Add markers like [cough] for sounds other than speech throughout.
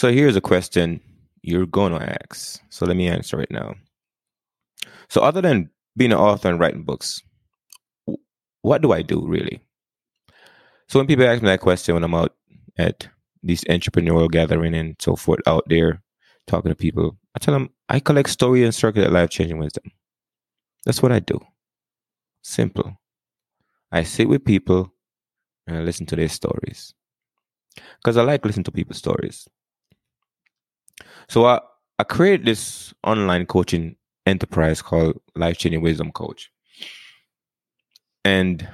So here's a question you're going to ask. So let me answer it now. So, other than being an author and writing books, what do I do really? So, when people ask me that question when I'm out at these entrepreneurial gathering and so forth out there talking to people, I tell them I collect story and circulate life changing wisdom. That's what I do. Simple. I sit with people and I listen to their stories because I like listening to people's stories. So I, I created this online coaching enterprise called Life Changing Wisdom Coach. And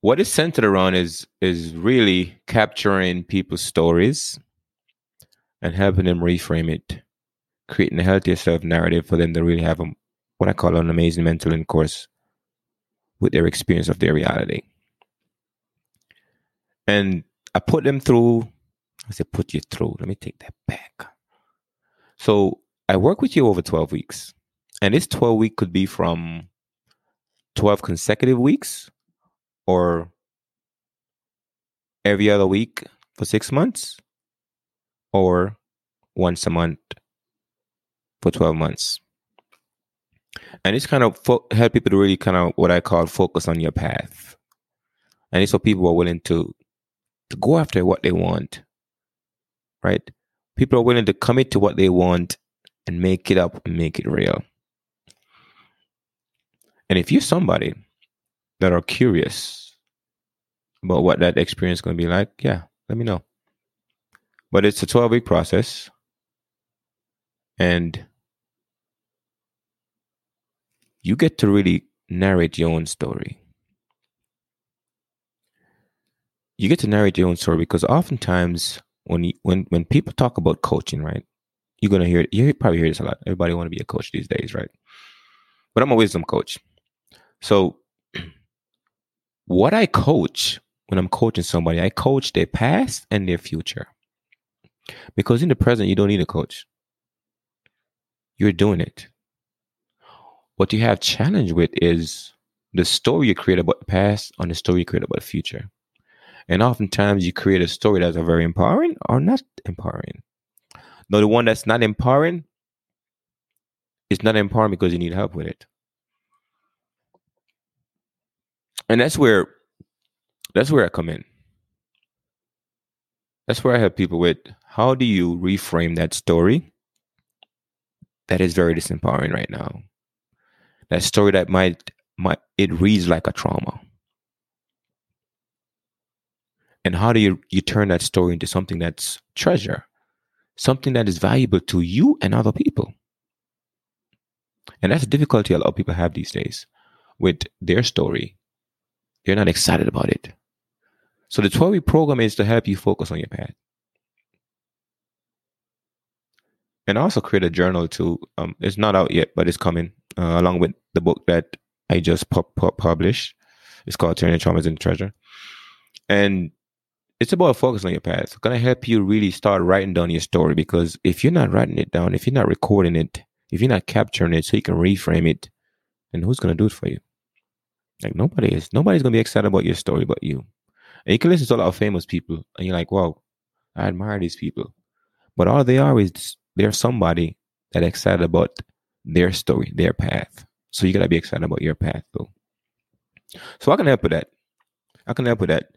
what it's centered around is is really capturing people's stories and helping them reframe it, creating a healthier self narrative for them to really have a, what I call an amazing mental course with their experience of their reality. And I put them through I said, put you through. Let me take that back. So I work with you over 12 weeks. And this 12 week could be from 12 consecutive weeks or every other week for six months or once a month for 12 months. And it's kind of fo- help people to really kind of what I call focus on your path. And it's so people are willing to to go after what they want right? People are willing to commit to what they want and make it up and make it real. And if you're somebody that are curious about what that experience is going to be like, yeah, let me know. But it's a 12 week process. And you get to really narrate your own story. You get to narrate your own story because oftentimes when you, when when people talk about coaching, right? You're gonna hear it. you probably hear this a lot. Everybody want to be a coach these days, right? But I'm a wisdom coach. So [clears throat] what I coach when I'm coaching somebody, I coach their past and their future. Because in the present, you don't need a coach. You're doing it. What you have challenge with is the story you create about the past and the story you create about the future. And oftentimes you create a story that's very empowering or not empowering. Now, the one that's not empowering is not empowering because you need help with it. And that's where that's where I come in. That's where I help people with how do you reframe that story that is very disempowering right now. That story that might might it reads like a trauma and how do you you turn that story into something that's treasure something that is valuable to you and other people? And that's a difficulty a lot of people have these days with their story. They're not excited about it. So the 12 week program is to help you focus on your path. And I also create a journal too um, it's not out yet but it's coming uh, along with the book that i just pu- pu- published. It's called turning traumas into treasure. And it's about focusing on your path. It's gonna help you really start writing down your story because if you're not writing it down, if you're not recording it, if you're not capturing it so you can reframe it, then who's gonna do it for you? Like nobody is. Nobody's gonna be excited about your story but you. And you can listen to a lot of famous people and you're like, wow, I admire these people. But all they are is they're somebody that excited about their story, their path. So you gotta be excited about your path though. So I can help with that. I can help with that.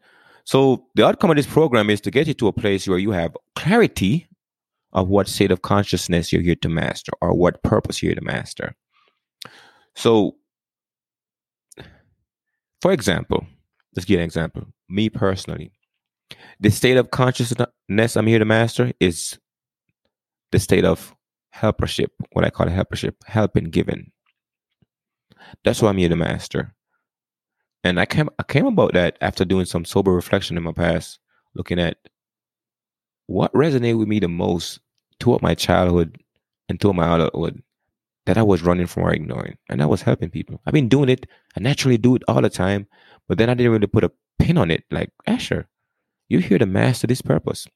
So the outcome of this program is to get you to a place where you have clarity of what state of consciousness you're here to master or what purpose you're here to master. So, for example, let's get an example. Me personally, the state of consciousness I'm here to master is the state of helpership, what I call helpership, helping, giving. That's what I'm here to master. And I came I came about that after doing some sober reflection in my past, looking at what resonated with me the most throughout my childhood and throughout my adulthood that I was running from or ignoring. And I was helping people. I've been doing it. I naturally do it all the time, but then I didn't really put a pin on it. Like, Asher, you're here to master this purpose.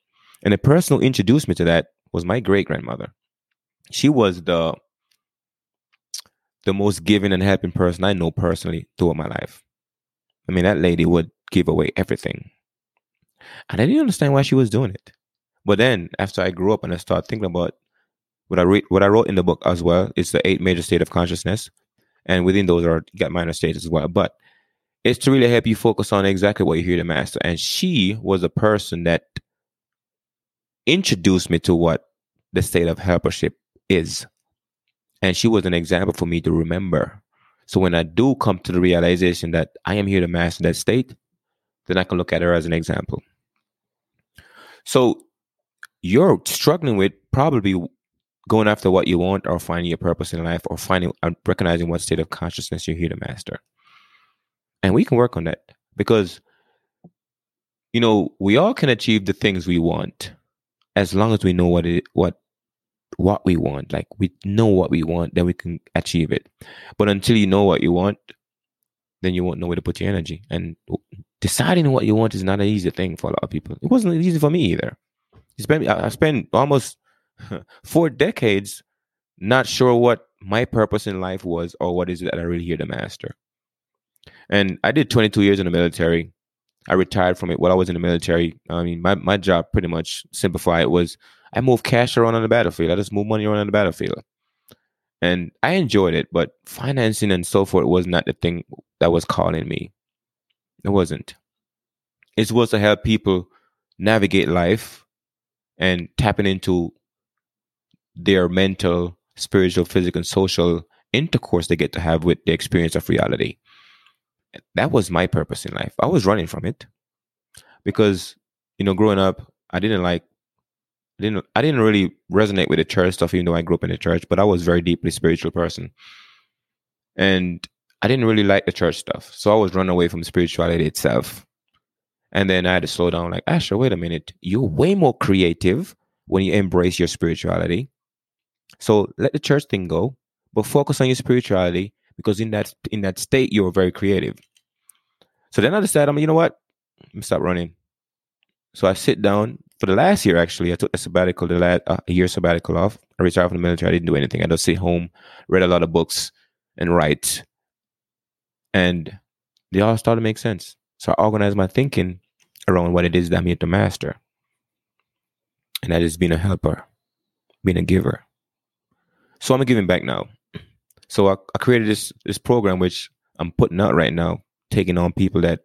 And the person who introduced me to that was my great grandmother. She was the the most giving and helping person I know personally throughout my life. I mean, that lady would give away everything. And I didn't understand why she was doing it. But then after I grew up and I started thinking about what I read, what I wrote in the book as well, it's the eight major state of consciousness. And within those are got minor states as well. But it's to really help you focus on exactly what you hear the master. And she was a person that introduced me to what the state of helpership is. And she was an example for me to remember. So when I do come to the realization that I am here to master that state, then I can look at her as an example. So you're struggling with probably going after what you want or finding your purpose in life or finding and recognizing what state of consciousness you're here to master. And we can work on that because you know, we all can achieve the things we want as long as we know what it what what we want. Like we know what we want, then we can achieve it. But until you know what you want, then you won't know where to put your energy. And deciding what you want is not an easy thing for a lot of people. It wasn't easy for me either. I spent almost [laughs] four decades not sure what my purpose in life was or what is it that I really here to master. And I did 22 years in the military. I retired from it while I was in the military. I mean, my, my job pretty much simplified was I moved cash around on the battlefield. I just moved money around on the battlefield. And I enjoyed it, but financing and so forth was not the thing that was calling me. It wasn't. It was to help people navigate life and tapping into their mental, spiritual, physical, and social intercourse they get to have with the experience of reality. That was my purpose in life. I was running from it because, you know, growing up, I didn't like I didn't I didn't really resonate with the church stuff, even though I grew up in the church, but I was very deeply spiritual person. And I didn't really like the church stuff. So I was running away from spirituality itself. And then I had to slow down, like, Asher, wait a minute. You're way more creative when you embrace your spirituality. So let the church thing go, but focus on your spirituality because in that in that state you're very creative. So then I decided, I'm you know what? Me stop running. So I sit down for the last year. Actually, I took a sabbatical, the last uh, a year sabbatical off. I retired from the military. I didn't do anything. I just sit home, read a lot of books, and write. And they all started to make sense. So I organized my thinking around what it is that I'm here to master. And that is being a helper, being a giver. So I'm giving back now. So I, I created this this program which I'm putting out right now, taking on people that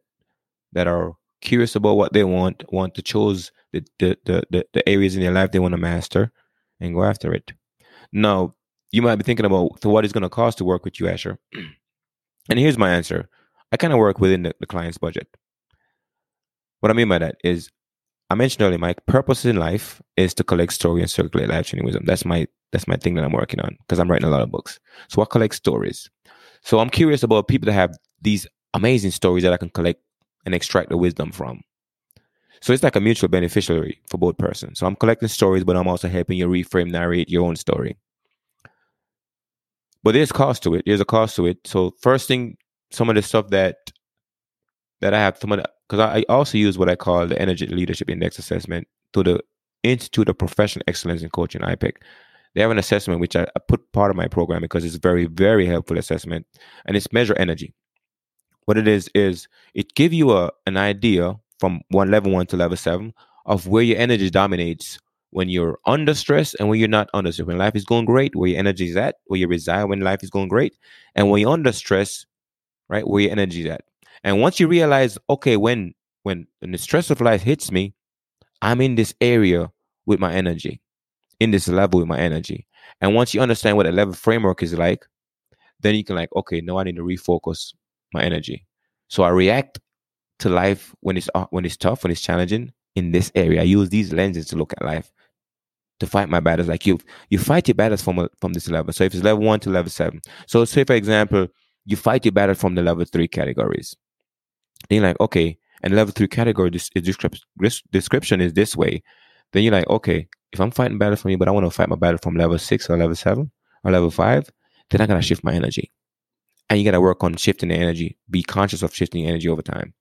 that are curious about what they want, want to choose the the, the, the, areas in their life they want to master and go after it. Now, you might be thinking about so what is going to cost to work with you, Asher. [clears throat] And here's my answer. I kind of work within the, the client's budget. What I mean by that is I mentioned earlier, my purpose in life is to collect story and circulate life changing wisdom. That's my that's my thing that I'm working on because I'm writing a lot of books. So I collect stories. So I'm curious about people that have these amazing stories that I can collect and extract the wisdom from. So it's like a mutual beneficiary for both persons. So I'm collecting stories, but I'm also helping you reframe, narrate your own story. But there's cost to it. There's a cost to it. So first thing, some of the stuff that that I have, some of because I, also use what I call the Energy Leadership Index assessment to the Institute of Professional Excellence in Coaching, IPEC. They have an assessment which I, I put part of my program because it's very, very helpful assessment, and it's measure energy. What it is is it give you a an idea from one level one to level seven of where your energy dominates when you're under stress and when you're not under stress. When life is going great, where your energy is at, where you reside when life is going great, and when you're under stress, right, where your energy is at. And once you realize, okay, when when, when the stress of life hits me, I'm in this area with my energy, in this level with my energy. And once you understand what a level framework is like, then you can like, okay, now I need to refocus my energy. So I react to life when it's uh, when it's tough, when it's challenging in this area. I use these lenses to look at life to fight my battles. Like you, you fight your battles from from this level. So if it's level one to level seven. So say for example, you fight your battle from the level three categories. Then you're like, okay, and level three category description is this way. Then you're like, okay, if I'm fighting battle from you, but I want to fight my battle from level six or level seven or level five, then I gotta shift my energy. And you gotta work on shifting the energy. Be conscious of shifting energy over time.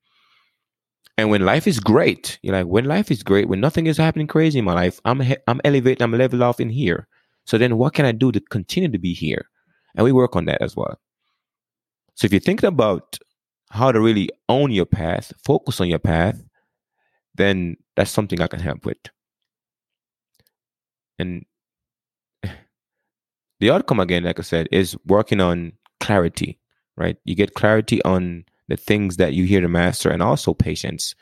And when life is great, you're like, when life is great, when nothing is happening crazy in my life, I'm he- I'm elevating, I'm level off in here. So then, what can I do to continue to be here? And we work on that as well. So if you're thinking about how to really own your path, focus on your path, then that's something I can help with. And [sighs] the outcome, again, like I said, is working on clarity, right? You get clarity on the things that you hear to master and also patience.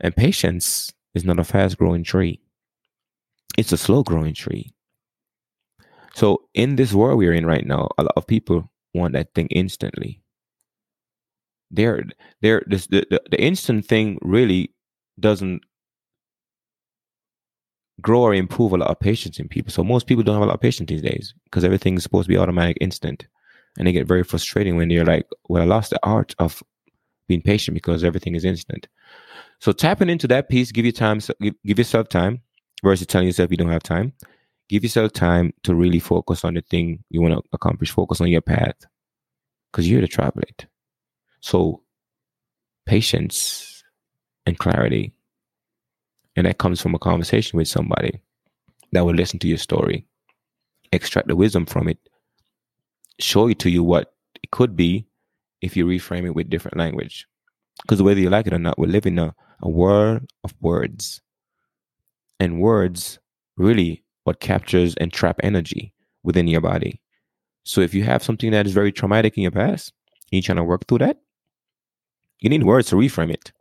And patience is not a fast growing tree, it's a slow growing tree. So, in this world we're in right now, a lot of people want that thing instantly. They're, they're, this, the, the, the instant thing really doesn't grow or improve a lot of patience in people. So most people don't have a lot of patience these days because everything is supposed to be automatic, instant, and they get very frustrating when they're like, "Well, I lost the art of being patient because everything is instant." So tapping into that piece, give you time, give, give yourself time versus telling yourself you don't have time. Give yourself time to really focus on the thing you want to accomplish. Focus on your path because you're the travel it. So patience and clarity and that comes from a conversation with somebody that will listen to your story, extract the wisdom from it, show it to you what it could be if you reframe it with different language. Because whether you like it or not, we live in a, a world of words. And words really what captures and trap energy within your body. So if you have something that is very traumatic in your past, you're trying to work through that, you need words to reframe it.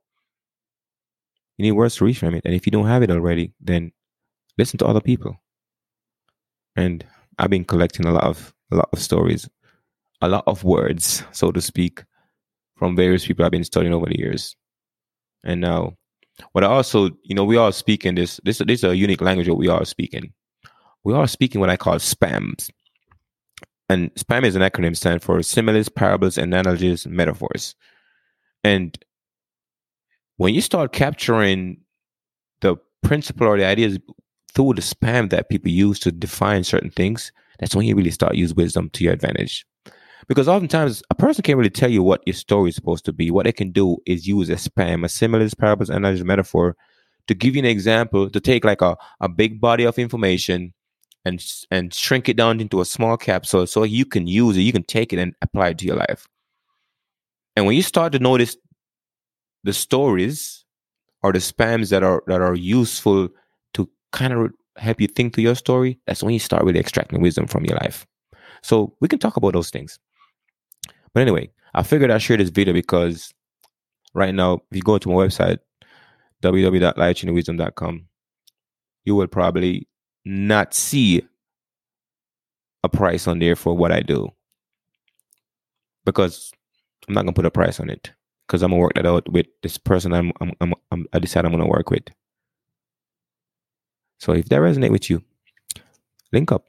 You need words to reframe it. And if you don't have it already, then listen to other people. And I've been collecting a lot of a lot of stories, a lot of words, so to speak, from various people I've been studying over the years. And now, what I also, you know, we are speaking this. This, this is a unique language that we are speaking. We are speaking what I call spams. And spam is an acronym stand for similes, parables, analogies, metaphors. And when you start capturing the principle or the ideas through the spam that people use to define certain things, that's when you really start use wisdom to your advantage. Because oftentimes a person can't really tell you what your story is supposed to be. What they can do is use a spam, a similes, parables, and a metaphor to give you an example, to take like a, a big body of information and and shrink it down into a small capsule so you can use it, you can take it and apply it to your life. And when you start to notice the stories or the spams that are that are useful to kind of help you think through your story, that's when you start really extracting wisdom from your life. So we can talk about those things. But anyway, I figured I'd share this video because right now, if you go to my website, www.lifechangingwisdom.com, you will probably not see a price on there for what I do because I'm not gonna put a price on it because I'm gonna work that out with this person I'm, I'm, I'm I decide I'm gonna work with. So if that resonate with you, link up.